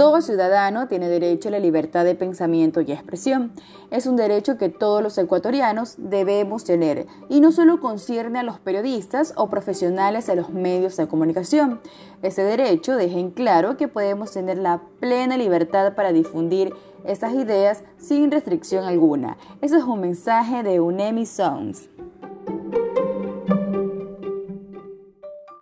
Todo ciudadano tiene derecho a la libertad de pensamiento y expresión. Es un derecho que todos los ecuatorianos debemos tener y no solo concierne a los periodistas o profesionales de los medios de comunicación. Ese derecho deja en claro que podemos tener la plena libertad para difundir estas ideas sin restricción alguna. Ese es un mensaje de UNEMI Songs.